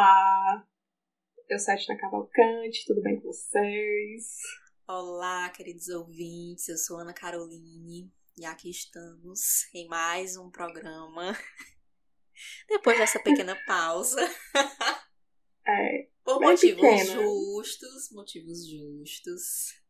Olá! Eu sou a Tina Cavalcante, tudo bem com vocês? Olá, queridos ouvintes, eu sou Ana Caroline e aqui estamos em mais um programa. Depois dessa pequena pausa. É. Por motivos pequena. justos, motivos justos.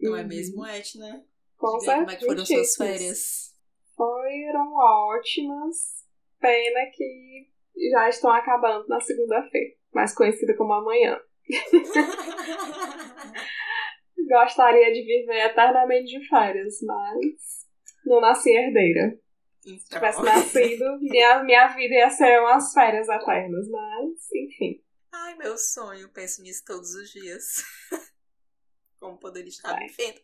Não é uhum. mesmo, Etna? Com certeza. Como é que foram suas férias? Foram ótimas. Pena que já estão acabando na segunda-feira, mais conhecida como amanhã. Gostaria de viver eternamente de férias, mas não nasci herdeira. Então. Se tivesse nascido, minha, minha vida ia ser umas férias eternas, mas enfim. Ai, meu sonho, penso nisso todos os dias. Como poderia estar é. vivendo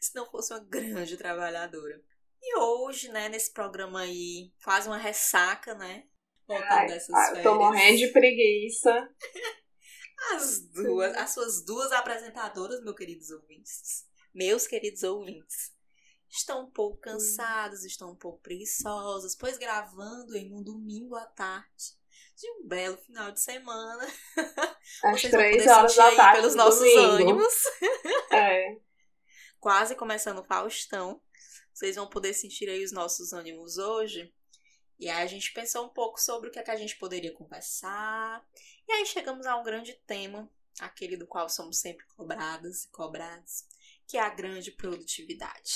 se não fosse uma grande trabalhadora. E hoje, né, nesse programa aí, quase uma ressaca, né? Ai, dessas férias. Tô morrendo de preguiça. As duas, as suas duas apresentadoras, meus queridos ouvintes, meus queridos ouvintes, estão um pouco cansadas, estão um pouco preguiçosas, pois gravando em um domingo à tarde de um belo final de semana. Às três horas da tarde. Pelos nossos domingo. ânimos. É. Quase começando o Faustão. Vocês vão poder sentir aí os nossos ânimos hoje. E aí a gente pensou um pouco sobre o que, é que a gente poderia conversar. E aí chegamos a um grande tema, aquele do qual somos sempre cobradas e cobrados, que é a grande produtividade.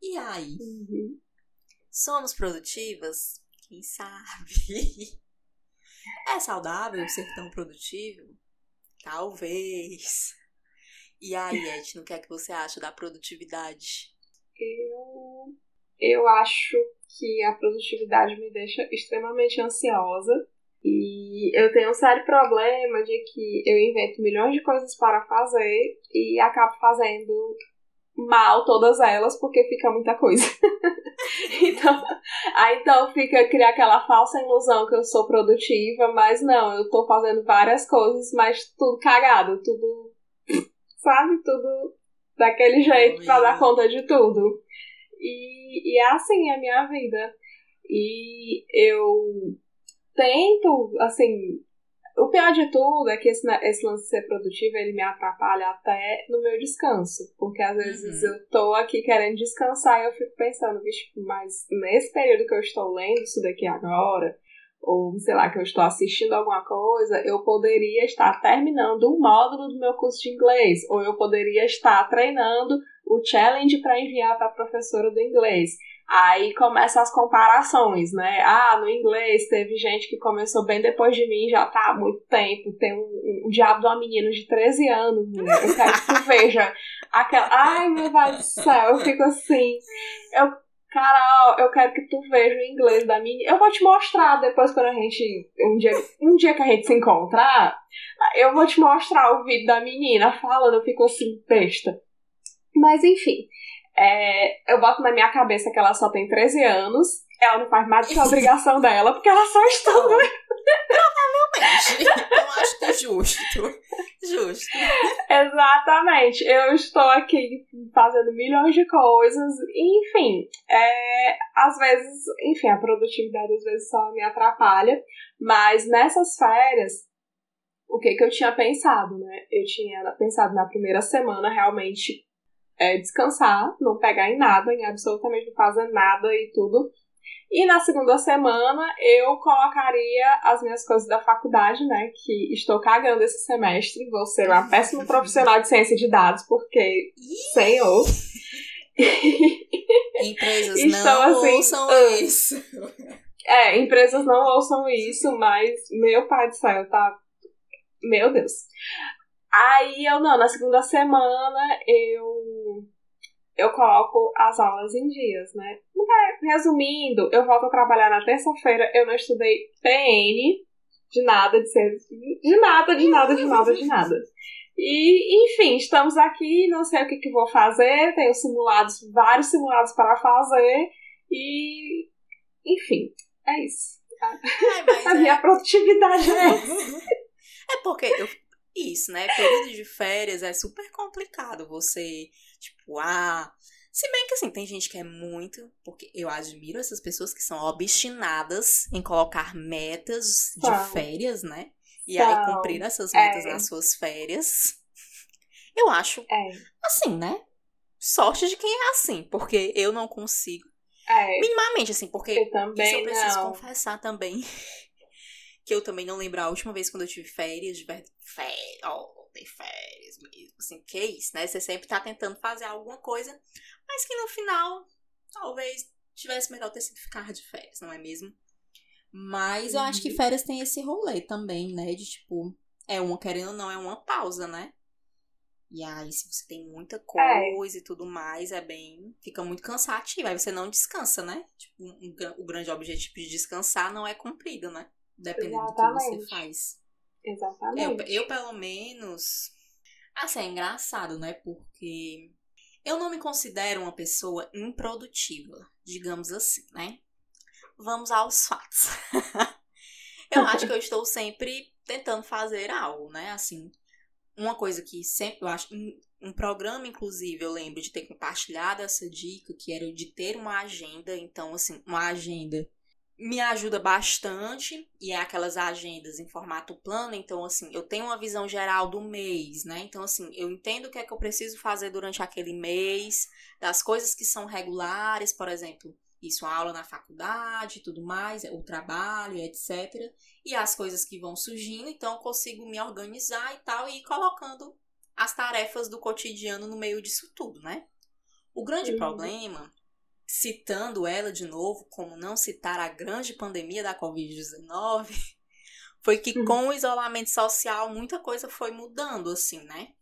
E aí? Uhum. Somos produtivas? Quem sabe? É saudável ser tão produtivo? Talvez. E aí, Etno, o que é que você acha da produtividade? Eu, eu acho que a produtividade me deixa extremamente ansiosa. E eu tenho um sério problema de que eu invento milhões de coisas para fazer e acabo fazendo mal todas elas porque fica muita coisa. então, aí então fica criar aquela falsa ilusão que eu sou produtiva, mas não, eu tô fazendo várias coisas, mas tudo cagado, tudo sabe, tudo daquele jeito para dar conta de tudo. E, e é assim a minha vida. E eu tento, assim, o pior de tudo é que esse, esse lance de ser produtivo, ele me atrapalha até no meu descanso. Porque às vezes uhum. eu tô aqui querendo descansar e eu fico pensando, bicho, mas nesse período que eu estou lendo isso daqui agora, ou sei lá, que eu estou assistindo alguma coisa, eu poderia estar terminando um módulo do meu curso de inglês, ou eu poderia estar treinando o challenge para enviar para a professora do inglês. Aí começam as comparações, né? Ah, no inglês teve gente que começou bem depois de mim, já tá há muito tempo. Tem um, um, diabo de uma menina de 13 anos, mulher. Eu quero que tu veja. Aquela. Ai, meu Deus do céu, eu fico assim. Eu Carol, eu quero que tu veja o inglês da minha. Eu vou te mostrar depois quando a gente. Um dia, um dia que a gente se encontrar, eu vou te mostrar o vídeo da menina falando, eu fico assim, besta. Mas enfim, é, eu boto na minha cabeça que ela só tem 13 anos, ela não faz mais do que a obrigação dela, porque ela só estuda. Provavelmente. Eu acho que é justo. Justo. Exatamente. Eu estou aqui fazendo milhões de coisas. Enfim, é, às vezes, enfim, a produtividade às vezes só me atrapalha. Mas nessas férias, o que, que eu tinha pensado, né? Eu tinha pensado na primeira semana realmente é, descansar, não pegar em nada, em absolutamente não fazer nada e tudo. E na segunda semana eu colocaria as minhas coisas da faculdade, né? Que estou cagando esse semestre. Vou ser uma péssima profissional de ciência de dados, porque, senhor. Empresas estou, não assim, ouçam uh, isso. É, empresas não ouçam isso, mas meu pai do céu, tá. Meu Deus. Aí eu não, na segunda semana eu eu coloco as aulas em dias, né? Resumindo, eu volto a trabalhar na terça-feira, eu não estudei PN, de nada, de ser. De nada, de nada, de nada, de nada. E, enfim, estamos aqui, não sei o que, que vou fazer, tenho simulados, vários simulados para fazer, e. Enfim, é isso. Ai, a é... minha produtividade é. é porque eu isso, né? Período de férias é super complicado você, tipo, ah, Se bem que assim, tem gente que é muito, porque eu admiro essas pessoas que são obstinadas em colocar metas de São. férias, né? E aí cumprir essas metas É. nas suas férias. Eu acho, É. assim, né? Sorte de quem é assim, porque eu não consigo. É. Minimamente, assim, porque Eu isso também eu preciso não. confessar também. que eu também não lembro a última vez quando eu tive férias, de verdade. Férias, tem férias mesmo. Assim, que isso, né? Você sempre tá tentando fazer alguma coisa, mas que no final, talvez tivesse melhor ter sido ficar de férias, não é mesmo? Mas eu acho que Uhum. férias tem esse rolê também, né? De tipo, é uma querendo ou não, é uma pausa, né? E aí, se você tem muita coisa e tudo mais, é bem. Fica muito cansativo. Aí você não descansa, né? Tipo, um- um o grande objetivo de descansar não é cumprido, né? Dependendo do que você Exatamente. faz. Eu, Exatamente. eu, pelo menos. Assim, é engraçado, né? Porque eu não me considero uma pessoa improdutiva, digamos assim, né? Vamos aos fatos. eu acho que eu estou sempre tentando fazer algo, né? Assim, uma coisa que sempre eu acho. Um programa, inclusive, eu lembro de ter compartilhado essa dica, que era de ter uma agenda. Então, assim, uma agenda me ajuda bastante e é aquelas agendas em formato plano, então assim, eu tenho uma visão geral do mês, né? Então assim, eu entendo o que é que eu preciso fazer durante aquele mês, das coisas que são regulares, por exemplo, isso a aula na faculdade, tudo mais, o trabalho, etc. E as coisas que vão surgindo, então eu consigo me organizar e tal e ir colocando as tarefas do cotidiano no meio disso tudo, né? O grande Uhum. problema citando ela de novo, como não citar a grande pandemia da Covid-19, foi que Uhum. com o isolamento social muita coisa foi mudando, assim, né?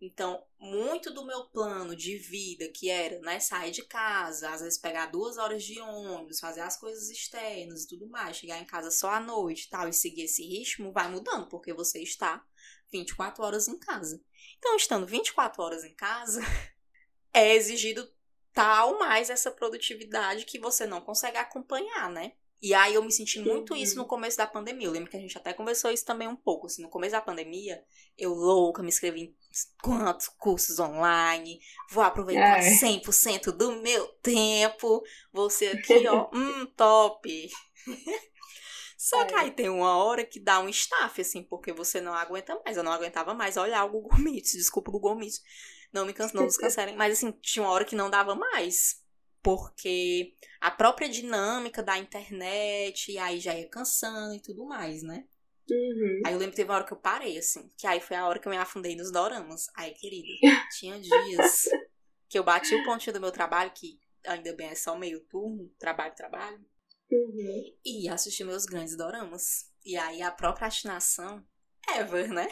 Então, muito do meu plano de vida, que era, né, sair de casa, às vezes pegar duas horas de ônibus, fazer as coisas externas e tudo mais, chegar em casa só à noite e tal, e seguir esse ritmo, vai mudando, porque você está 24 horas em casa. Então, estando 24 horas em casa, é exigido tal mais essa produtividade que você não consegue acompanhar, né? E aí eu me senti muito Uhum. isso no começo da pandemia. Eu lembro que a gente até conversou isso também um pouco. Assim, no começo da pandemia, eu louca, me inscrevi em quantos cursos online. Vou aproveitar É. 100% do meu tempo. Você aqui, ó, hum, top. Só que É. aí tem uma hora que dá um staff, assim, porque você não aguenta mais. Eu não aguentava mais olhar o Google Meet. Desculpa, Google Meet. Não me canso, não nos cancelem. Mas assim, tinha uma hora que não dava mais. Porque a própria dinâmica da internet, e aí já ia cansando e tudo mais, né? Uhum. Aí eu lembro que teve uma hora que eu parei, assim. Que aí foi a hora que eu me afundei nos doramas. Aí, querida, tinha dias que eu bati o pontinho do meu trabalho, que ainda bem é só meio turno, trabalho, trabalho, Uhum. e assisti meus grandes doramas. E aí a procrastinação, ever, né?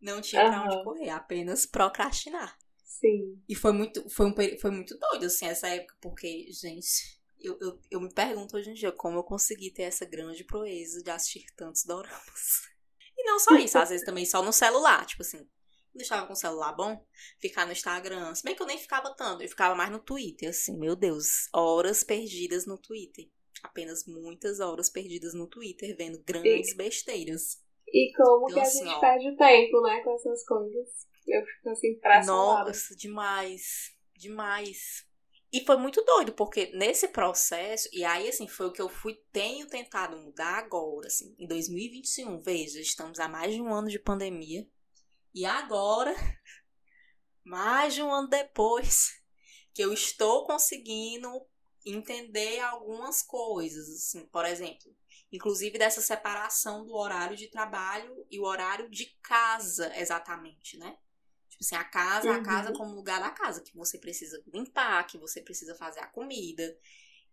Não tinha pra onde correr, apenas procrastinar. Sim. E foi muito, foi, um, foi muito doido, assim, essa época, porque, gente, eu, eu, eu me pergunto hoje em dia como eu consegui ter essa grande proeza de assistir tantos doramas. E não só isso, às vezes também só no celular, tipo assim, deixava com o celular bom, ficar no Instagram. Se bem que eu nem ficava tanto, eu ficava mais no Twitter, assim, meu Deus, horas perdidas no Twitter. Apenas muitas horas perdidas no Twitter, vendo grandes besteiras. E como Então, que a assim, gente ó. perde tempo, né, com essas coisas. Eu fico assim, impressionada. Nossa, demais, demais. E foi muito doido, porque nesse processo, e aí assim, foi o que eu fui, tenho tentado mudar agora, assim, em 2021, veja, estamos há mais de um ano de pandemia, e agora, mais de um ano depois, que eu estou conseguindo entender algumas coisas, assim, por exemplo, inclusive dessa separação do horário de trabalho e o horário de casa, exatamente, né? Tipo assim, a casa, a Uhum. casa como lugar da casa, que você precisa limpar, que você precisa fazer a comida.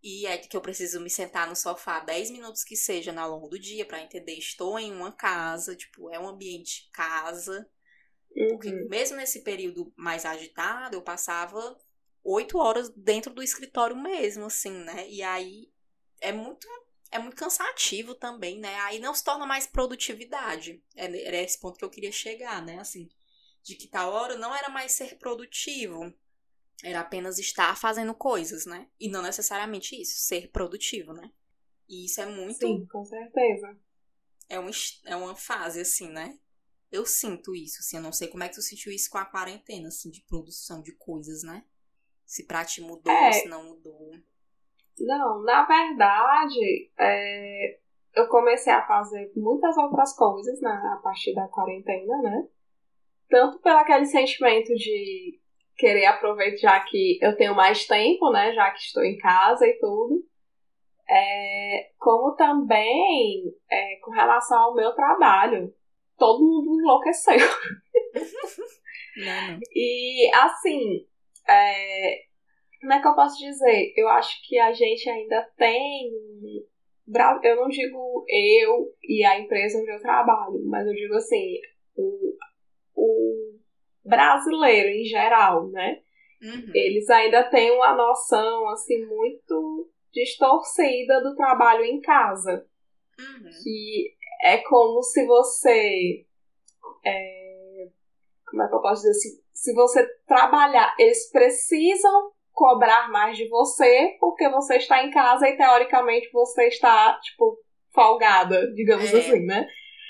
E é que eu preciso me sentar no sofá 10 minutos que seja ao longo do dia pra entender, estou em uma casa, tipo, é um ambiente casa. Porque Uhum. mesmo nesse período mais agitado, eu passava oito horas dentro do escritório mesmo, assim, né? E aí é muito é muito cansativo também, né? Aí não se torna mais produtividade. É- Era esse ponto que eu queria chegar, né? Assim, de que tal hora não era mais ser produtivo, era apenas estar fazendo coisas, né? E não necessariamente isso, ser produtivo, né? E isso é muito Sim, com certeza. é, um, é uma fase, assim, né? Eu sinto isso, assim, eu não sei como é que tu sentiu isso com a quarentena, assim, de produção de coisas, né? Se pra ti mudou, é, se não mudou. Não, na verdade, é, eu comecei a fazer muitas outras coisas na, a partir da quarentena, né? Tanto pelo aquele sentimento de querer aproveitar que eu tenho mais tempo, né? Já que estou em casa e tudo. É, como também é, com relação ao meu trabalho. Todo mundo enlouqueceu. Não, não. E assim, é, como é que eu posso dizer? Eu acho que a gente ainda tem. Eu não digo eu e a empresa onde eu trabalho, mas eu digo assim, o, o brasileiro em geral, né? Uhum. Eles ainda têm uma noção assim muito distorcida do trabalho em casa. Uhum. Que é como se você. É, como é que eu posso dizer? Se, se você trabalhar, eles precisam cobrar mais de você porque você está em casa e teoricamente você está, tipo, folgada, digamos é. assim, né?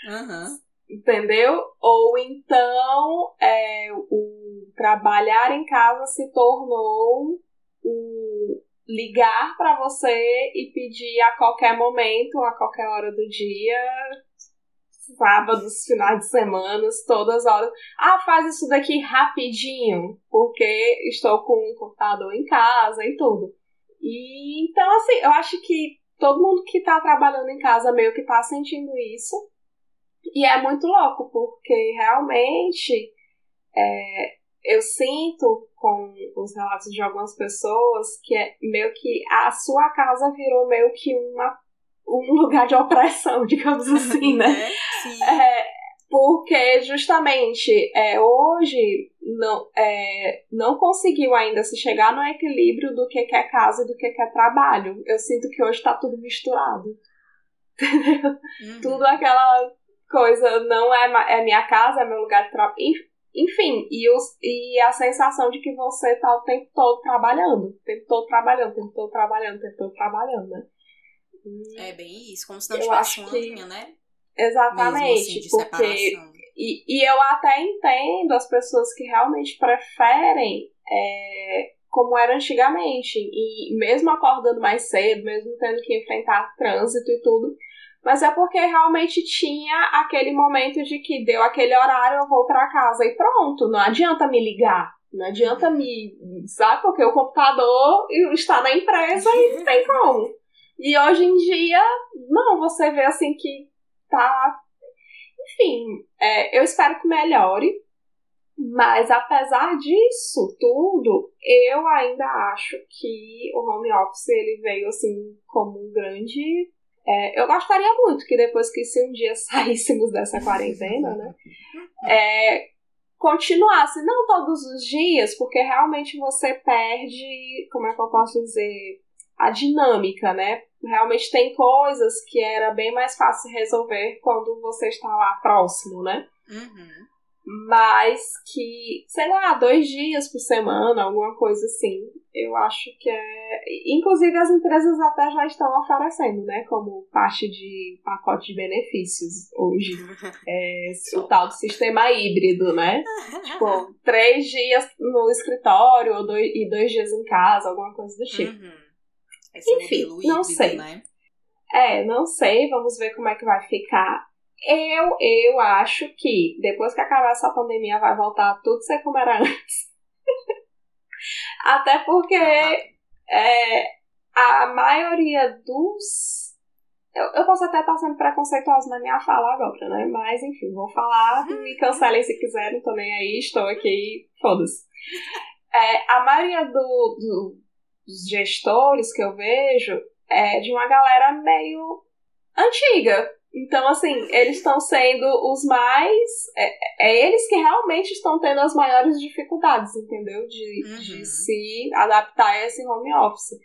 Uhum. Entendeu? Ou então é, o trabalhar em casa se tornou o ligar para você e pedir a qualquer momento, a qualquer hora do dia, sábados, finais de semana, todas as horas. Ah, faz isso daqui rapidinho, porque estou com um computador em casa e tudo. E então, assim, eu acho que todo mundo que tá trabalhando em casa meio que tá sentindo isso. E é muito louco, porque realmente é, eu sinto com os relatos de algumas pessoas que é meio que a sua casa virou meio que uma um lugar de opressão, digamos assim, né? É, sim. É, porque justamente é, hoje não, é, não conseguiu ainda se chegar no equilíbrio do que é casa e do que é trabalho. Eu sinto que hoje está tudo misturado. Entendeu? Uhum. Tudo aquela coisa não é, é minha casa, é meu lugar de trabalho. Enfim, e, os, e a sensação de que você está o tempo todo trabalhando, o tempo todo trabalhando, o tempo todo trabalhando, o tempo todo trabalhando, né? É bem isso, como se não tivesse uma que... linha, né? Exatamente, assim, porque e, e eu até entendo as pessoas que realmente preferem é, como era antigamente, e mesmo acordando mais cedo, mesmo tendo que enfrentar trânsito e tudo, mas é porque realmente tinha aquele momento de que deu aquele horário, eu vou para casa e pronto, não adianta me ligar, não adianta me, sabe, porque o computador está na empresa e não tem como. E hoje em dia, não, você vê assim que tá. Enfim, é, eu espero que melhore. Mas apesar disso tudo, eu ainda acho que o home office ele veio assim como um grande. É, eu gostaria muito que depois que se um dia saíssemos dessa quarentena, né? É, continuasse, não todos os dias, porque realmente você perde, como é que eu posso dizer, a dinâmica, né? Realmente tem coisas que era bem mais fácil resolver quando você está lá próximo, né? Uhum. Mas que, sei lá, dois dias por semana, alguma coisa assim, eu acho que é. Inclusive as empresas até já estão oferecendo, né? Como parte de pacote de benefícios hoje. É, o tal do sistema híbrido, né? tipo, três dias no escritório ou dois, e dois dias em casa, alguma coisa do tipo. Uhum. Esse Enfim, não sei. Né? É, não sei, vamos ver como é que vai ficar. Eu, eu acho que depois que acabar essa pandemia vai voltar tudo ser como era antes. Até porque é, a maioria dos. Eu, eu posso até estar sendo preconceituosa na minha fala agora, né? Mas enfim, vou falar. Me cancelem se quiserem, tô nem aí, estou aqui, foda-se. É, a maioria do, do dos gestores que eu vejo é de uma galera meio antiga. Então, assim, eles estão sendo os mais. É, é, eles que realmente estão tendo as maiores dificuldades, entendeu? De, uhum. de se adaptar a esse home office.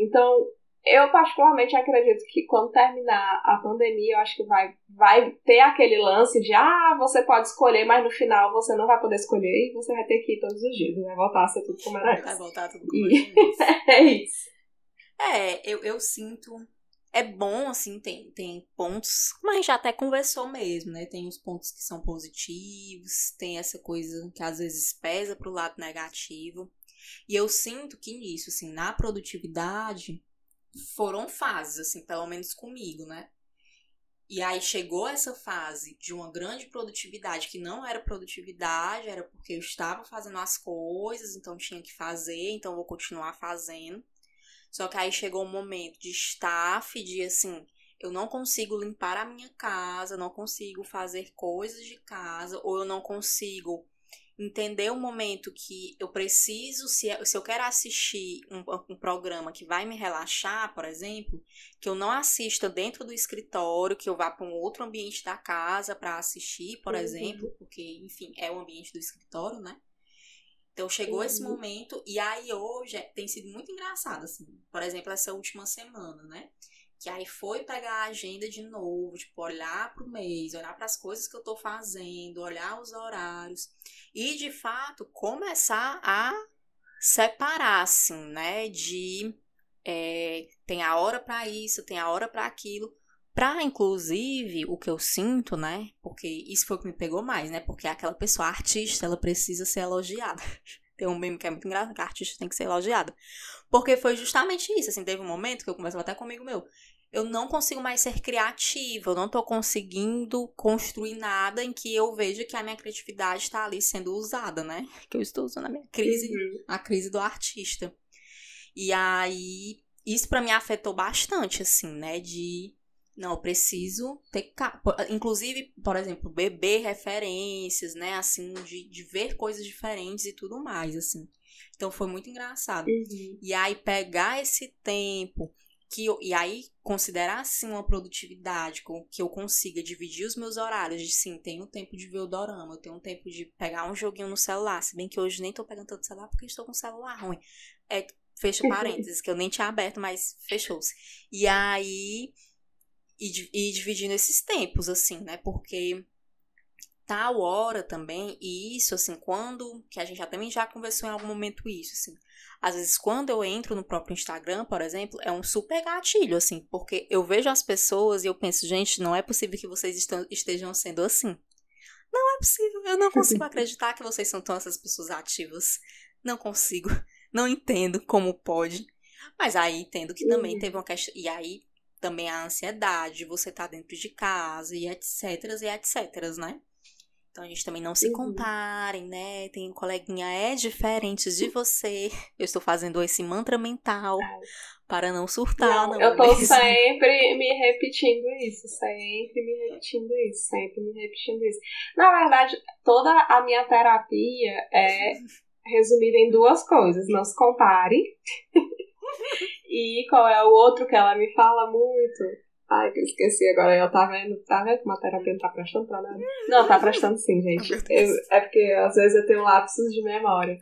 Então, eu particularmente acredito que quando terminar a pandemia, eu acho que vai, vai ter aquele lance de ah, você pode escolher, mas no final você não vai poder escolher e você vai ter que ir todos os dias. Vai voltar a ser tudo como era antes. Vai voltar tudo como e... é isso. É, eu, eu sinto. É bom, assim, tem, tem pontos, mas a gente já até conversou mesmo, né? Tem os pontos que são positivos, tem essa coisa que às vezes pesa pro lado negativo. E eu sinto que nisso, assim, na produtividade, foram fases, assim, pelo menos comigo, né? E aí chegou essa fase de uma grande produtividade, que não era produtividade, era porque eu estava fazendo as coisas, então tinha que fazer, então vou continuar fazendo. Só que aí chegou um momento de staff, de assim, eu não consigo limpar a minha casa, não consigo fazer coisas de casa, ou eu não consigo entender o momento que eu preciso, se, se eu quero assistir um, um, programa que vai me relaxar, por exemplo, que eu não assista dentro do escritório, que eu vá para um outro ambiente da casa para assistir, por uhum. exemplo, porque, enfim, é o ambiente do escritório, né? Então chegou uhum. esse momento, e aí hoje é, tem sido muito engraçado, assim. Por exemplo, essa última semana, né? Que aí foi pegar a agenda de novo, tipo, olhar para o mês, olhar para as coisas que eu estou fazendo, olhar os horários e de fato começar a separar, assim, né? De é, tem a hora para isso, tem a hora para aquilo. Pra, inclusive, o que eu sinto, né? Porque isso foi o que me pegou mais, né? Porque aquela pessoa, artista, ela precisa ser elogiada. Tem um meme que é muito engraçado, que a artista tem que ser elogiada. Porque foi justamente isso, assim, teve um momento que eu conversava até comigo meu eu não consigo mais ser criativa, eu não estou conseguindo construir nada em que eu veja que a minha criatividade está ali sendo usada, né? Que eu estou usando a minha crise, uhum. a crise do artista. E aí, isso para mim afetou bastante, assim, né? De, não, eu preciso ter. Inclusive, por exemplo, beber referências, né? Assim, de, de ver coisas diferentes e tudo mais, assim. Então foi muito engraçado. Uhum. E aí, pegar esse tempo que eu, e aí considerar assim uma produtividade com que eu consiga dividir os meus horários de sim, tenho tempo de ver o dorama, eu tenho tempo de pegar um joguinho no celular, se bem que hoje nem tô pegando tanto celular porque estou com o celular ruim. É, fecha parênteses, que eu nem tinha aberto, mas fechou-se. E aí e, e dividindo esses tempos assim, né? Porque tal hora também, e isso assim, quando que a gente já também já conversou em algum momento isso, assim, às vezes, quando eu entro no próprio Instagram, por exemplo, é um super gatilho, assim, porque eu vejo as pessoas e eu penso, gente, não é possível que vocês estejam sendo assim. Não é possível. Eu não consigo acreditar que vocês são tão essas pessoas ativas. Não consigo. Não entendo como pode. Mas aí entendo que também uhum. teve uma questão. E aí também a ansiedade, você tá dentro de casa e etc, e etc, né? Então a gente também não se uhum. comparem, né? Tem um coleguinha é diferente de você. Eu estou fazendo esse mantra mental para não surtar. Não, não eu tô mesmo. sempre me repetindo isso, sempre me repetindo isso, sempre me repetindo isso. Na verdade, toda a minha terapia é resumida em duas coisas: não se compare. e qual é o outro que ela me fala muito? Ai, que eu esqueci agora. Ela tá vendo, tá vendo como a terapia não tá prestando pra nada? Não, tá prestando sim, gente. Eu, é porque às vezes eu tenho lapsos de memória.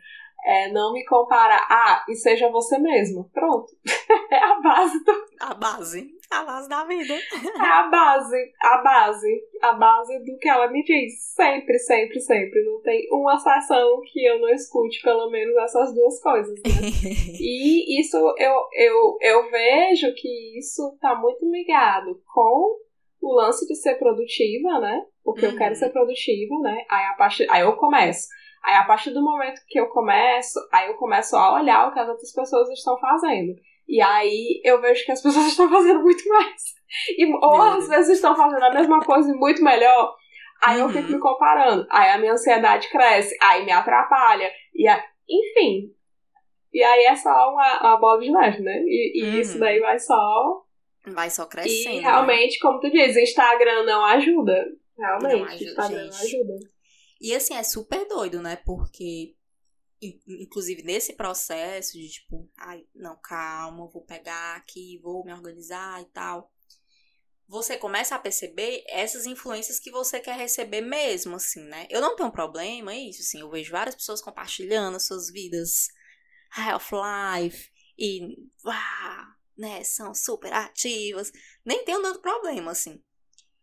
É, não me compara. Ah, e seja você mesmo. Pronto. é a base do. A base. A base da vida. É a base. A base. A base do que ela me diz. Sempre, sempre, sempre. Não tem uma sessão que eu não escute pelo menos essas duas coisas. Né? e isso eu, eu, eu vejo que isso tá muito ligado com o lance de ser produtiva, né? Porque uhum. eu quero uhum. ser produtiva, né? Aí, a partir, aí eu começo. Aí a partir do momento que eu começo, aí eu começo a olhar o que as outras pessoas estão fazendo. E aí eu vejo que as pessoas estão fazendo muito mais. E, ou às vezes estão fazendo a mesma coisa e muito melhor. Aí uhum. eu fico uhum. me comparando. Aí a minha ansiedade cresce, aí me atrapalha. E enfim. E aí é só uma, uma bola de neve, né? E, e uhum. isso daí vai só. Vai só crescendo. E realmente, né? como tu diz, Instagram não ajuda. Realmente, não ajuda, Instagram gente. não ajuda. E assim, é super doido, né? Porque, inclusive nesse processo de tipo, ai, não, calma, vou pegar aqui, vou me organizar e tal. Você começa a perceber essas influências que você quer receber mesmo, assim, né? Eu não tenho problema, é isso, assim. Eu vejo várias pessoas compartilhando as suas vidas of life e, uau, né, são super ativas. Nem tenho tanto problema, assim.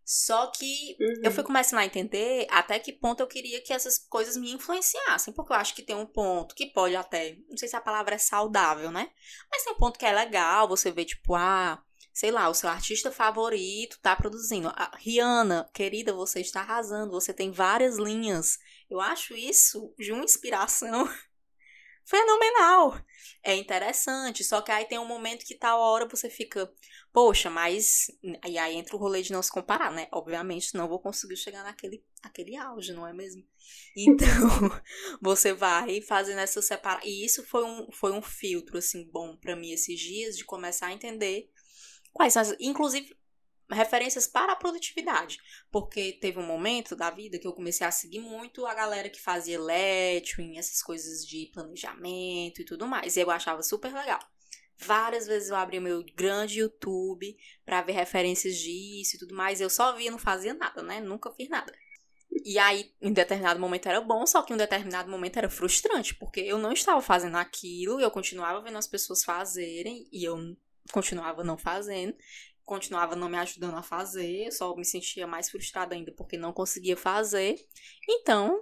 Só que uhum. eu fui uhum. começando a entender até que ponto eu queria que essas coisas me influenciassem. Porque eu acho que tem um ponto que pode até. Não sei se a palavra é saudável, né? Mas tem um ponto que é legal você ver, tipo, ah, sei lá, o seu artista favorito tá produzindo. A Rihanna, querida, você está arrasando, você tem várias linhas. Eu acho isso de uma inspiração fenomenal. É interessante, só que aí tem um momento que tal hora você fica, poxa, mas. E aí entra o rolê de não se comparar, né? Obviamente, não vou conseguir chegar naquele, naquele auge, não é mesmo? Então, você vai fazendo essa separação. E isso foi um, foi um filtro, assim, bom para mim esses dias, de começar a entender quais são as. Inclusive, referências para a produtividade. Porque teve um momento da vida que eu comecei a seguir muito a galera que fazia lettering, essas coisas de planejamento e tudo mais. E eu achava super legal. Várias vezes eu abri meu grande YouTube para ver referências disso e tudo mais. Eu só via, não fazia nada, né? Nunca fiz nada. E aí, em determinado momento era bom, só que em determinado momento era frustrante, porque eu não estava fazendo aquilo, eu continuava vendo as pessoas fazerem e eu continuava não fazendo continuava não me ajudando a fazer, só me sentia mais frustrada ainda porque não conseguia fazer. Então,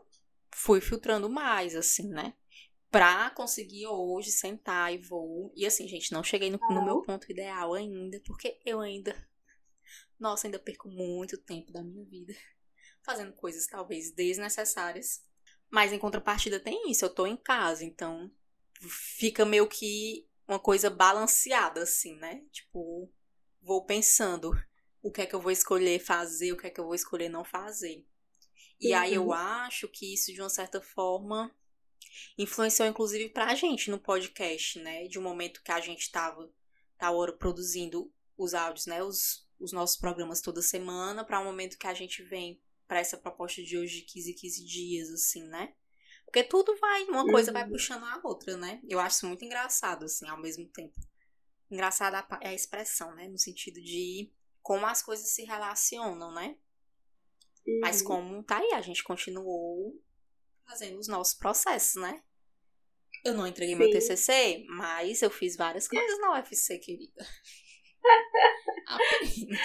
fui filtrando mais, assim, né? Pra conseguir hoje sentar e vou. E assim, gente, não cheguei no, no meu ponto ideal ainda, porque eu ainda. Nossa, ainda perco muito tempo da minha vida fazendo coisas talvez desnecessárias. Mas em contrapartida tem isso, eu tô em casa, então fica meio que uma coisa balanceada, assim, né? Tipo, vou pensando o que é que eu vou escolher fazer, o que é que eu vou escolher não fazer. E uhum. aí eu uhum. acho que isso, de uma certa forma, influenciou inclusive pra gente no podcast, né? De um momento que a gente tava, tá hora produzindo os áudios, né? Os, os nossos programas toda semana, para um momento que a gente vem para essa proposta de hoje de 15 15 dias, assim, né? Porque tudo vai, uma coisa vai uhum. puxando a outra, né? Eu acho isso muito engraçado, assim, ao mesmo tempo. Engraçada é a expressão, né? No sentido de como as coisas se relacionam, né? Uhum. Mas como tá aí, a gente continuou fazendo os nossos processos, né? Eu não entreguei Sim. meu TCC, mas eu fiz várias coisas na UFC, querida. Apenas.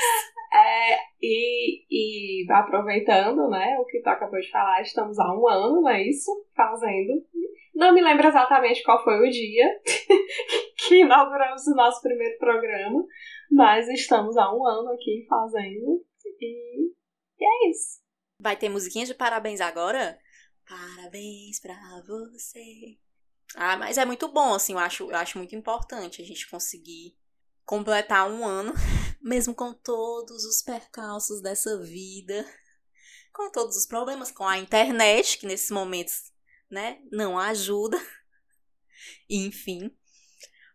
É, e, e aproveitando, né, o que tu acabou de falar, estamos há um ano, não é isso? Fazendo não me lembro exatamente qual foi o dia que inauguramos o nosso primeiro programa, mas estamos há um ano aqui fazendo e, e é isso. Vai ter musiquinha de parabéns agora? Parabéns pra você. Ah, mas é muito bom, assim, eu acho, eu acho muito importante a gente conseguir completar um ano, mesmo com todos os percalços dessa vida, com todos os problemas, com a internet, que nesses momentos né? Não ajuda. Enfim.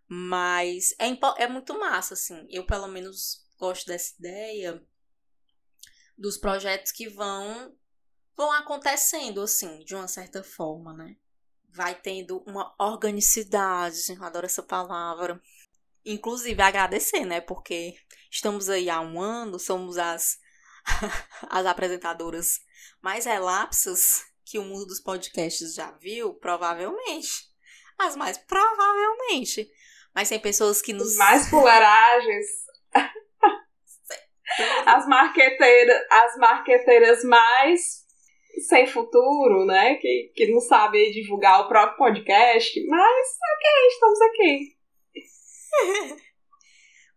Mas é, é muito massa, assim. Eu, pelo menos, gosto dessa ideia dos projetos que vão vão acontecendo, assim, de uma certa forma, né? Vai tendo uma organicidade, eu adoro essa palavra. Inclusive, agradecer, né? Porque estamos aí há um ano, somos as, as apresentadoras mais relapsas que o mundo dos podcasts já viu? Provavelmente. As mais provavelmente. Mas tem pessoas que nos. Mais fuleiragens. as marqueteiras, as marqueteiras mais sem futuro, né? Que, que não sabem divulgar o próprio podcast. Mas, ok, estamos aqui.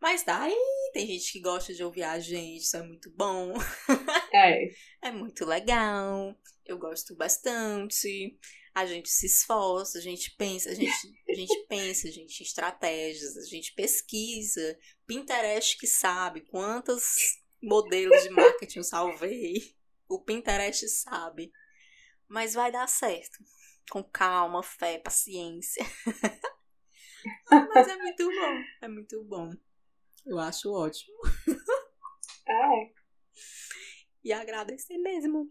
Mas daí tem gente que gosta de ouvir a gente, isso é muito bom. É. é muito legal. Eu gosto bastante. A gente se esforça, a gente pensa, a gente, a gente pensa, a gente estratégias, a gente pesquisa. Pinterest que sabe quantos modelos de marketing eu salvei. O Pinterest sabe. Mas vai dar certo. Com calma, fé, paciência. Mas é muito bom. É muito bom. Eu acho ótimo. É. E agradecer mesmo.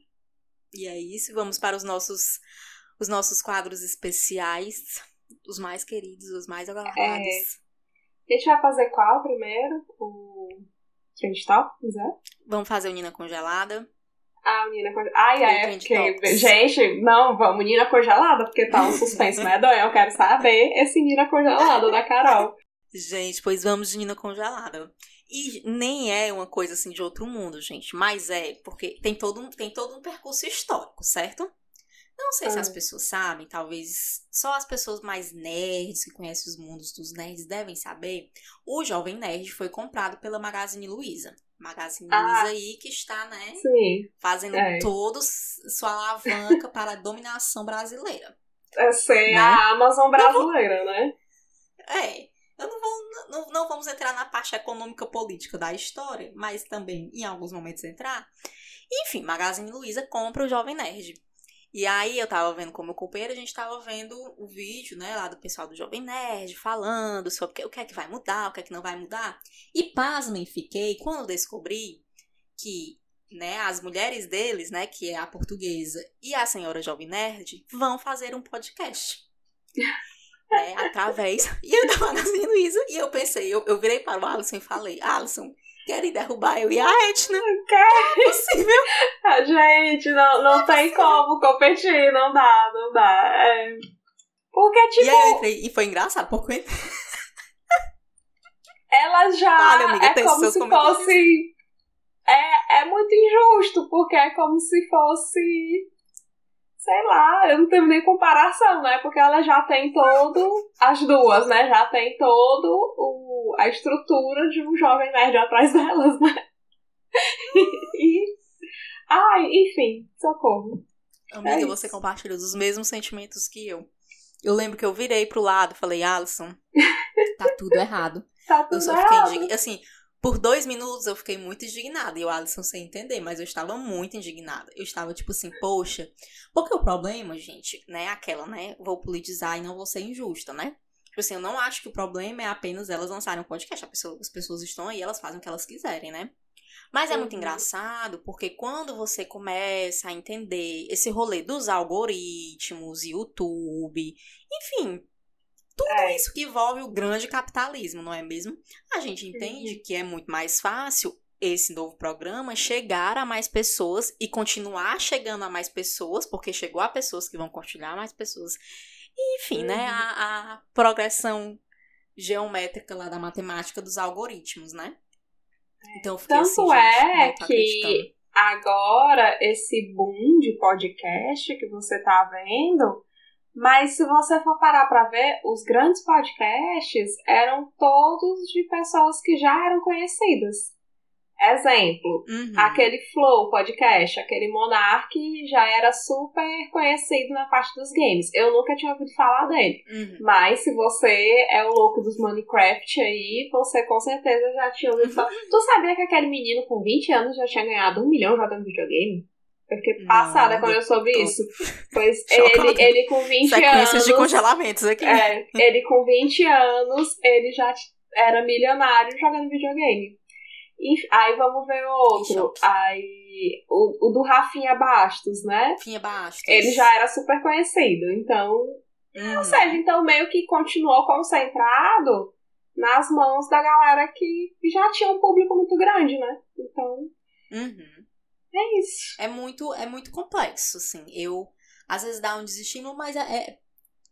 E é isso. Vamos para os nossos, os nossos quadros especiais. Os mais queridos, os mais aguardados. É. A gente vai fazer qual primeiro? O Trend Topics, é? Vamos fazer o Nina Congelada. Ah, Nina Congelada. Ai, é, gente, não, vamos Nina Congelada, porque tá um suspense medonho. Eu quero saber esse Nina Congelada da Carol. Gente, pois vamos de Nina congelada. E nem é uma coisa assim de outro mundo, gente, mas é porque tem todo um, tem todo um percurso histórico, certo? Não sei se as pessoas sabem, talvez só as pessoas mais nerds que conhecem os mundos dos nerds devem saber. O Jovem Nerd foi comprado pela Magazine Luiza. Magazine ah, Luiza aí que está, né, sim, fazendo é. todos sua alavanca para a dominação brasileira. É ser Né? a Amazon brasileira, né? É. Eu não vou, não, não vamos entrar na parte econômica política da história, mas também em alguns momentos entrar. Enfim, Magazine Luiza compra o Jovem Nerd. E aí eu tava vendo como companheiro, a gente tava vendo o vídeo, né, lá do pessoal do Jovem Nerd, falando sobre o que- é que vai mudar, o que é que não vai mudar. E pasmem fiquei quando descobri que, né, as mulheres deles, né, que é a portuguesa e a senhora Jovem Nerd, vão fazer um podcast. né, através. E eu da Magazine Luiza. E eu pensei, eu, eu virei para o Alisson e falei, Alisson, querem derrubar eu e a Etna? Quer? É possível. Ah, gente, não, não tem como competir, não dá, não dá. É... Porque, E tipo, aí eu entrei, e foi engraçado, porque ela já Fale, amiga, é como se fosse. É, é muito injusto, porque é como se fosse. Sei lá, eu não tenho nem comparação, né? Porque ela já tem todo. As duas, né? Já tem todo o, a estrutura de um jovem nerd atrás delas, né? E. Ai, enfim, socorro. Amiga, É você compartilha dos mesmos sentimentos que eu. Eu lembro que eu virei pro lado e falei, Alisson, tá tudo errado. Tá Eu tudo só fiquei errado. Assim, por dois minutos eu fiquei muito indignada. E o Alisson sem entender, mas eu estava muito indignada. Eu estava tipo assim, poxa. Porque o problema, gente, né? é Aquela, né? Vou politizar e não vou ser injusta, né? Tipo assim, eu não acho que o problema é apenas elas lançarem um podcast. Pessoa- as pessoas estão aí, elas fazem o que elas quiserem, né? Mas é muito Uhum. engraçado porque quando você começa a entender esse rolê dos algoritmos, YouTube, enfim, tudo É. isso que envolve o grande capitalismo, não é mesmo? A gente entende que é muito mais fácil esse novo programa chegar a mais pessoas e continuar chegando a mais pessoas, porque chegou a pessoas que vão compartilhar mais pessoas. E, enfim, né? Uhum. A, a progressão geométrica lá da matemática dos algoritmos, né? Então eu fiquei Tanto assim, é gente, que- agora esse boom de podcast que você tá vendo, mas se você for parar pra ver, os grandes podcasts eram todos de pessoas que já eram conhecidas. Exemplo, Uhum. aquele Flow podcast, aquele Monark já era super conhecido na parte dos games. Eu nunca tinha ouvido falar dele. Uhum. Mas se você é o louco dos Minecraft aí, você com certeza já tinha ouvido falar. tu sabia que aquele menino com 20 anos já tinha ganhado um milhão jogando videogame? Eu fiquei Não, passada quando eu soube tô isso. Pois ele, ele com 20 Sequências anos. de congelamentos aqui. É, ele com 20 anos, ele já era milionário jogando videogame. E aí vamos ver outro. choque. Aí o, o do Rafinha Bastos, né? Finha Bastos. Ele já era super conhecido. Então, Uhum. ou seja, então meio que continuou concentrado nas mãos da galera que já tinha um público muito grande, né? Então, Uhum. É isso. É muito, é muito complexo, assim. Eu, às vezes, dá um desestímulo, mas é, é-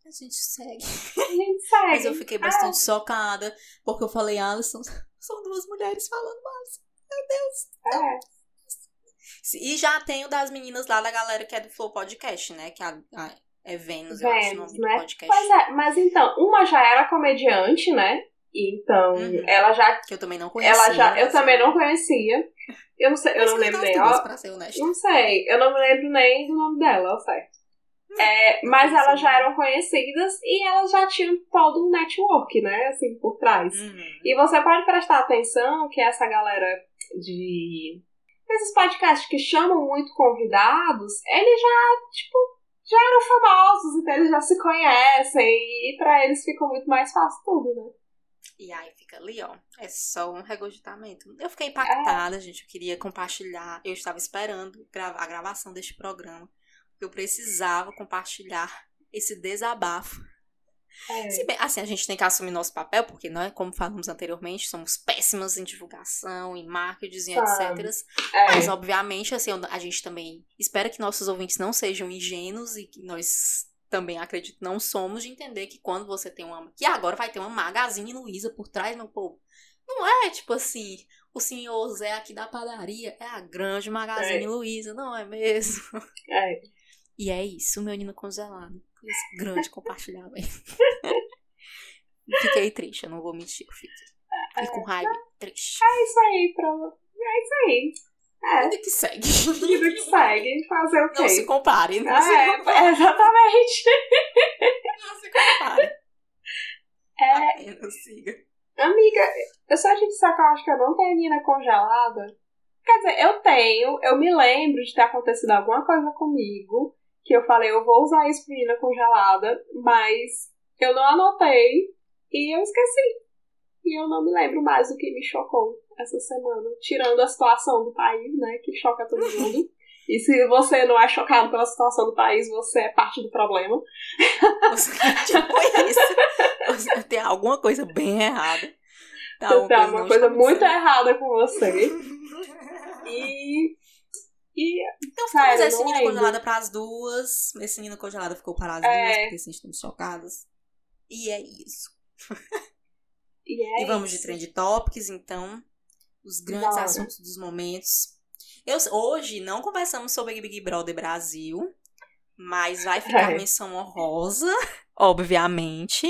a gente segue. A gente segue. Mas eu fiquei bastante chocada, porque eu falei, Alisson, são duas mulheres falando mais. É. E já tem o das meninas lá da galera que é do Flow Podcast, né? Que a, a- é Vênus, eu acho o Vênus, nome né? do podcast. Pois é, mas então, uma já era comediante, né? Então, Uhum. ela já. Que eu também não conhecia. Ela já eu mas também não conhecia. Eu não sei, eu Mas não lembro nem. Ó, pra ser honesta. não sei, eu não me lembro nem do nome dela, certo. É, mas elas já eram conhecidas e elas já tinham todo um network, né? Assim, por trás. Uhum. E você pode prestar atenção que essa galera de. Esses podcasts que chamam muito convidados, eles já, tipo, já eram famosos, então eles já se conhecem e pra eles fica muito mais fácil tudo, né? E aí fica ali, ó. É só um regurgitamento. Eu fiquei impactada, gente. Eu queria compartilhar. Eu estava esperando a gravação deste programa. Porque eu precisava compartilhar esse desabafo. É. Se bem, assim, a gente tem que assumir nosso papel, porque nós, como falamos anteriormente, somos péssimas em divulgação, em marketing, e etc. É. Mas, obviamente, assim, a gente também espera que nossos ouvintes não sejam ingênuos e que nós também, acredito, não somos de entender que quando você tem uma. Que agora vai ter uma Magazine Luiza por trás, meu povo. Não é tipo assim, o senhor Zé aqui da padaria é a grande Magazine É. Luiza, não é mesmo? É. E é isso, meu menino congelado. Esse grande compartilhamento. Fiquei triste, eu não vou mentir. eu Fiquei. Fiquei com raiva, triste. É isso aí, pronto. É isso aí. É. Vida que segue. Vida que segue. Fazer o quê? Não se compare. Não é, se compare. exatamente. Não se compare. É, Apenas siga. amiga, eu só te disser que eu acho que eu não tenho mina congelada. Quer dizer, eu tenho, eu me lembro de ter acontecido alguma coisa comigo, que eu falei, eu vou usar isso pra menina congelada, mas eu não anotei e eu esqueci. E eu não me lembro mais do que me chocou essa semana. Tirando a situação do país, né? Que choca todo mundo. E se você não é chocado pela situação do país, você é parte do problema. Tipo isso. Tem alguma coisa bem errada. Tá, Então, tá uma coisa muito errada com você. E. E. Então ficamos esse menino congelada pras duas. Esse menino congelado ficou para as É. duas, porque assim estamos chocadas. E é isso. E, é e vamos de trend topics, então. Os grandes assuntos dos momentos. Eu, hoje não conversamos sobre Big Brother Brasil, mas vai ficar É. menção honrosa, obviamente.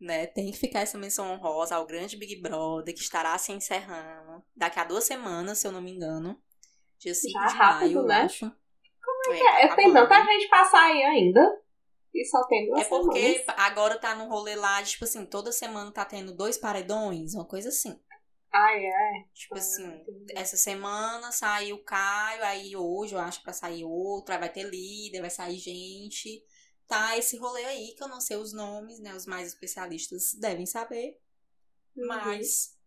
Né? Tem que ficar essa menção honrosa ao grande Big Brother, que estará se encerrando daqui a duas semanas, se eu não me engano. Dia 5 Já de rápido, maio, né? eu acho. Como É, eu tenho tanta gente pra sair ainda. E só tem duas É porque semanas. agora tá no rolê lá, de, tipo assim, toda semana tá tendo dois paredões, uma coisa assim. Ai, é. Tipo assim, entendi. essa semana saiu o Caio, aí hoje eu acho pra sair outro, aí vai ter líder, vai sair gente. Tá esse rolê aí, que eu não sei os nomes, né? Os mais especialistas devem saber. Uhum. Mas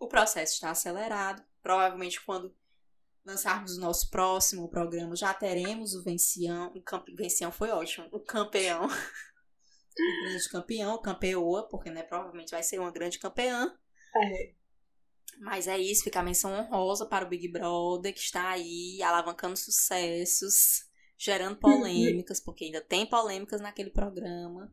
o processo está acelerado. Provavelmente quando lançarmos o nosso próximo programa, já teremos o vencião. O campe... vencião foi ótimo. O campeão. o grande campeão, campeoa, porque né, provavelmente vai ser uma grande campeã. É. Mas é isso, fica a menção honrosa para o Big Brother, que está aí alavancando sucessos, gerando polêmicas, porque ainda tem polêmicas naquele programa,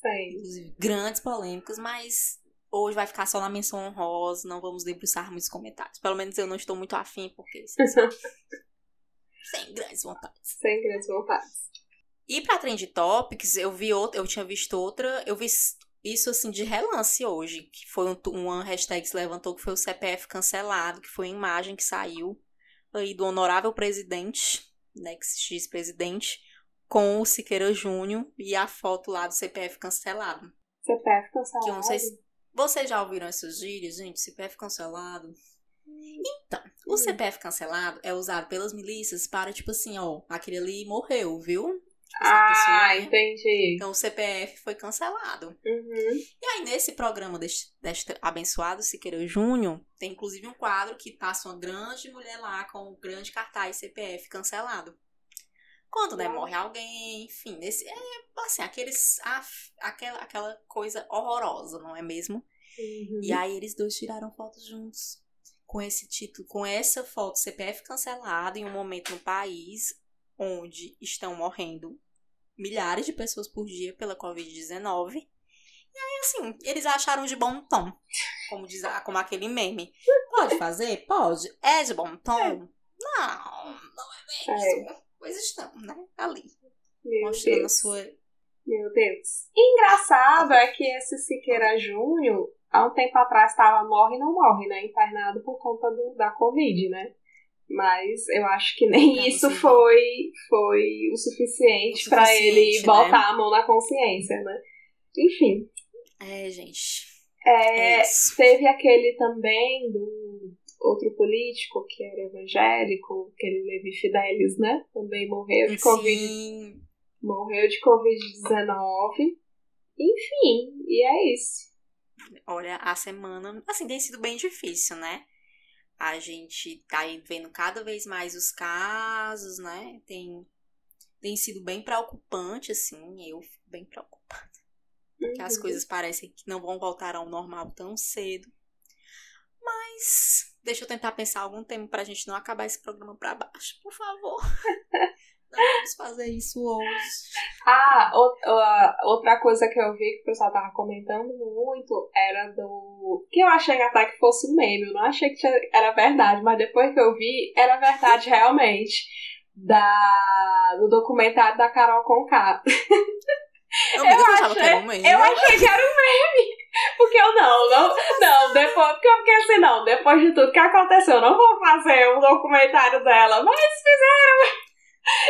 Sei. inclusive grandes polêmicas, mas hoje vai ficar só na menção honrosa, não vamos debruçar muitos comentários. Pelo menos eu não estou muito afim, porque sem grandes vontades. Sem grandes vontades. E pra Trend Topics, eu vi outra, eu tinha visto outra, eu vi isso assim de relance hoje, que foi um, uma hashtag que se levantou que foi o CPF cancelado, que foi a imagem que saiu aí do honorável presidente, né, que se diz presidente, com o Siqueira Júnior e a foto lá do CPF cancelado. CPF cancelado. Que eu não sei se vocês já ouviram esses vídeos, gente? CPF cancelado. Então, o Hum. CPF cancelado é usado pelas milícias para, tipo assim, ó, aquele ali morreu, viu? Tipo assim, pessoa, Ah, entendi. Então o CPF foi cancelado. Uhum. E aí, nesse programa deste, deste abençoado Siqueira Júnior, tem inclusive um quadro que passa uma grande mulher lá com um grande cartaz CPF cancelado. Quando, né, morre alguém, enfim, nesse, é assim, aqueles, af- aquela, aquela coisa horrorosa, não é mesmo? Uhum. E aí eles dois tiraram fotos juntos. Com esse título, com essa foto CPF cancelado em um momento no país onde estão morrendo milhares de pessoas por dia pela Covid-19. E aí, assim, eles acharam de bom tom. Como, diz, a- como aquele meme. Pode fazer? Pode. É de bom tom? Não, não é mesmo. Pois estão, né? Ali. Meu Mostrando a Deus. sua. Meu Deus. Engraçado é que esse Siqueira Júnior, há um tempo atrás, estava morre e não morre, né? Internado por conta do, da Covid, né? Mas eu acho que nem Pra isso foi, foi o suficiente suficiente, ele né? botar a mão na consciência, né? Enfim. É, gente. É, É teve aquele também do outro político que era evangélico, aquele Levi Fidelis, né? Também morreu de Covid Sim. morreu de Covid-19. Enfim, e é isso. Olha, a semana, assim, tem sido bem difícil, né? A gente tá vendo cada vez mais os casos, né? Tem, tem sido bem preocupante, assim, eu fico bem preocupada. Porque as Uhum. coisas parecem que não vão voltar ao normal tão cedo. Mas deixa eu tentar pensar algum tempo pra gente não acabar esse programa pra baixo, por favor. Não vamos fazer isso hoje. Ah, outra coisa que eu vi que o pessoal tava comentando muito era do. Que eu achei até que fosse um meme, eu não achei que era verdade, mas depois que eu vi, era verdade realmente. Da, do documentário da Carol Conká. Achava que achei- era um meme? Eu achei que era um meme. Porque eu não, não, não, depois, porque eu fiquei assim, não, depois de tudo que aconteceu, eu não vou fazer um documentário dela, mas fizeram.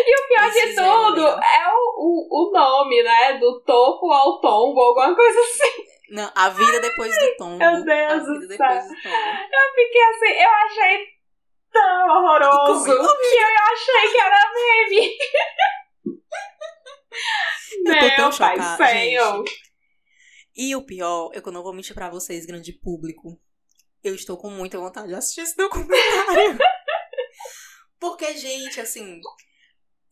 E o pior de tudo é o, o, o nome, né? Do topo ao tombo, alguma coisa assim. Não, a vida depois do tombo. Meu Deus do céu. Eu fiquei assim, eu achei tão horroroso que, eu achei que era meme. Eu tô tão chocada, gente. E o pior é que eu não vou mentir pra vocês, grande público. Eu estou com muita vontade de assistir esse documentário. Porque, gente, assim,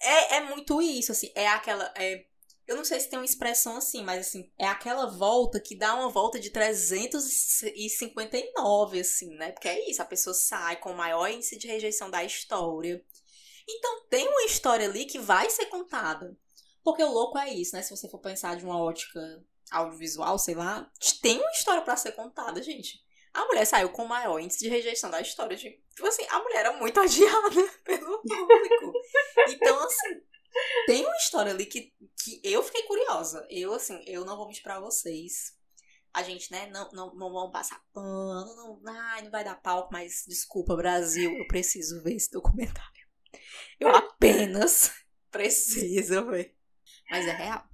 é, é muito isso, assim, é aquela. É, eu não sei se tem uma expressão assim, mas assim, é aquela volta que dá uma volta de 359, assim, né? Porque é isso, a pessoa sai com o maior índice de rejeição da história. Então tem uma história ali que vai ser contada. Porque o louco é isso, né? Se você for pensar de uma ótica audiovisual, sei lá, tem uma história para ser contada, gente. A mulher saiu com o maior índice de rejeição da história. De, tipo assim, a mulher era muito odiada pelo público. Então, assim, tem uma história ali que, que eu fiquei curiosa. Eu, assim, eu não vou mentir pra vocês. A gente, né, não, não, não vamos passar pano, não, ai, não vai dar palco, mas desculpa, Brasil, eu preciso ver esse documentário. Eu apenas preciso ver. Mas é real.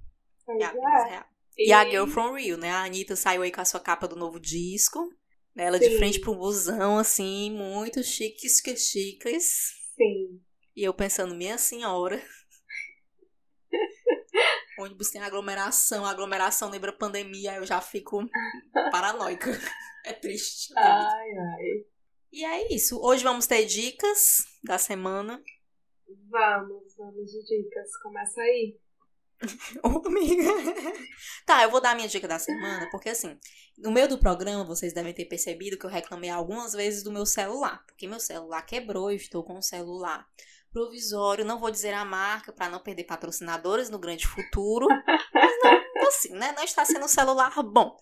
É apenas é. real. E, e a Girl from Rio, né? A Anitta saiu aí com a sua capa do novo disco. Né? Ela Sim. de frente para um busão, assim, muito chiques, chiques. Sim. E eu pensando, minha senhora. ônibus tem aglomeração, aglomeração lembra pandemia, eu já fico paranoica. É triste. Ai, ai. E é isso. Hoje vamos ter dicas da semana. Vamos, vamos de dicas. Começa aí. Ô, amiga. tá, eu vou dar a minha dica da semana, porque assim, no meio do programa vocês devem ter percebido que eu reclamei algumas vezes do meu celular, porque meu celular quebrou, eu estou com um celular provisório, não vou dizer a marca para não perder patrocinadores no grande futuro, mas não, assim, né, não está sendo um celular bom.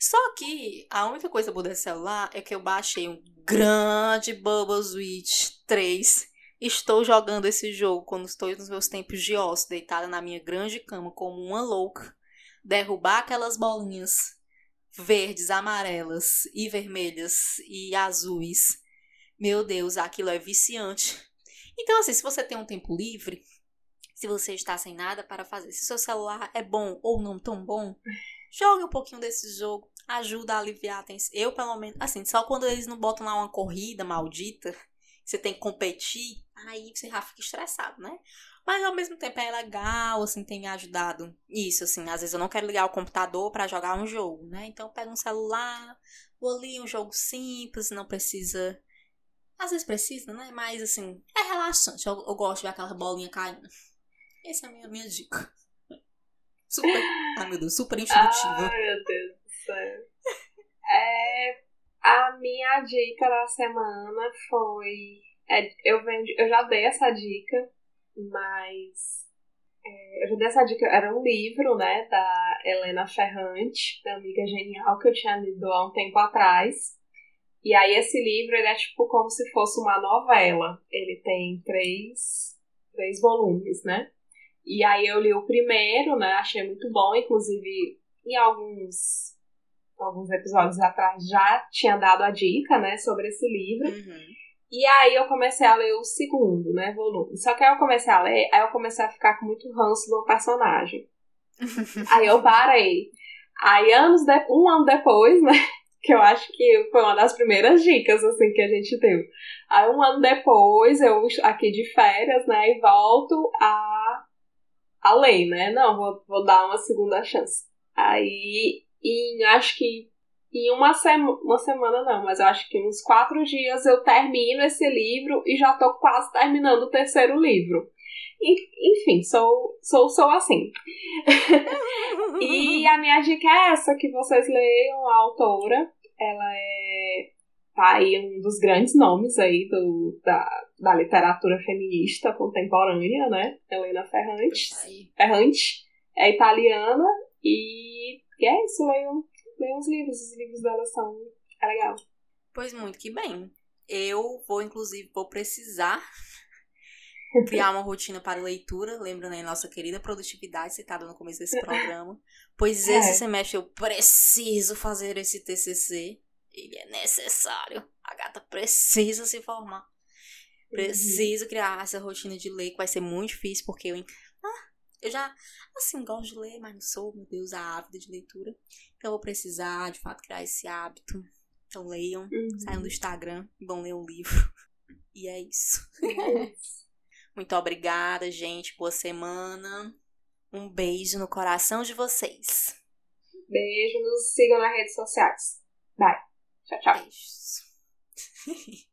Só que a única coisa boa desse celular é que eu baixei um grande Bubble Switch 3 Estou jogando esse jogo quando estou nos meus tempos de ócio, deitada na minha grande cama como uma louca, derrubar aquelas bolinhas verdes, amarelas e vermelhas e azuis. Meu Deus, aquilo é viciante. Então, assim, se você tem um tempo livre, se você está sem nada para fazer, se seu celular é bom ou não tão bom, jogue um pouquinho desse jogo, ajuda a aliviar a tensão. Eu, pelo menos, assim, só quando eles não botam lá uma corrida maldita, você tem que competir, aí você já fica estressado, né? Mas ao mesmo tempo é legal, assim, tem me ajudado. Isso, assim, às vezes eu não quero ligar o computador para jogar um jogo, né? Então eu pego um celular, vou ali um jogo simples, não precisa. Às vezes precisa, né? Mas assim, é relaxante. Eu, eu gosto de ver aquela bolinha caindo. Essa é a minha, minha dica. Super. Ai meu Deus, super intuitiva. Ai meu Deus do céu. É, a minha dica da semana foi. É, eu, vendi, eu já dei essa dica, mas. É, eu já dei essa dica. Era um livro, né, da Helena Ferrante, da amiga genial, que eu tinha lido há um tempo atrás. E aí, esse livro ele é tipo como se fosse uma novela. Ele tem três, três volumes, né? E aí, eu li o primeiro, né? Achei muito bom, inclusive em alguns alguns episódios atrás, já tinha dado a dica, né, sobre esse livro. Uhum. E aí eu comecei a ler o segundo, né, volume. Só que aí eu comecei a ler, aí eu comecei a ficar com muito ranço do personagem. aí eu parei. Aí anos de... um ano depois, né, que eu acho que foi uma das primeiras dicas, assim, que a gente deu. Aí um ano depois, eu aqui de férias, né, e volto a, a ler, né, não, vou, vou dar uma segunda chance. Aí em acho que em uma, sema, uma semana não, mas eu acho que uns quatro dias eu termino esse livro e já tô quase terminando o terceiro livro. Enfim, sou, sou, sou assim. e a minha dica é essa, que vocês leiam a autora. Ela é tá aí um dos grandes nomes aí do, da, da literatura feminista contemporânea, né? Helena Ferrante. Ferrante. É italiana e e é isso, leiam, leiam os livros. Os livros dela são. É legal. Pois muito que bem. Eu vou, inclusive, vou precisar criar uma rotina para leitura, lembrando aí nossa querida produtividade citada no começo desse programa. Pois esse é. semestre eu preciso fazer esse TCC. Ele é necessário. A gata precisa se formar. Preciso uhum. criar essa rotina de ler, que vai ser muito difícil, porque eu, eu já, assim, gosto de ler, mas não sou, meu Deus, a ávida de leitura. Então eu vou precisar, de fato, criar esse hábito. Então leiam, uhum. saiam do Instagram e vão ler um livro. E é isso. É muito obrigada, gente. Boa semana. Um beijo no coração de vocês. Beijo, nos sigam nas redes sociais. Bye. Tchau, tchau. Beijos.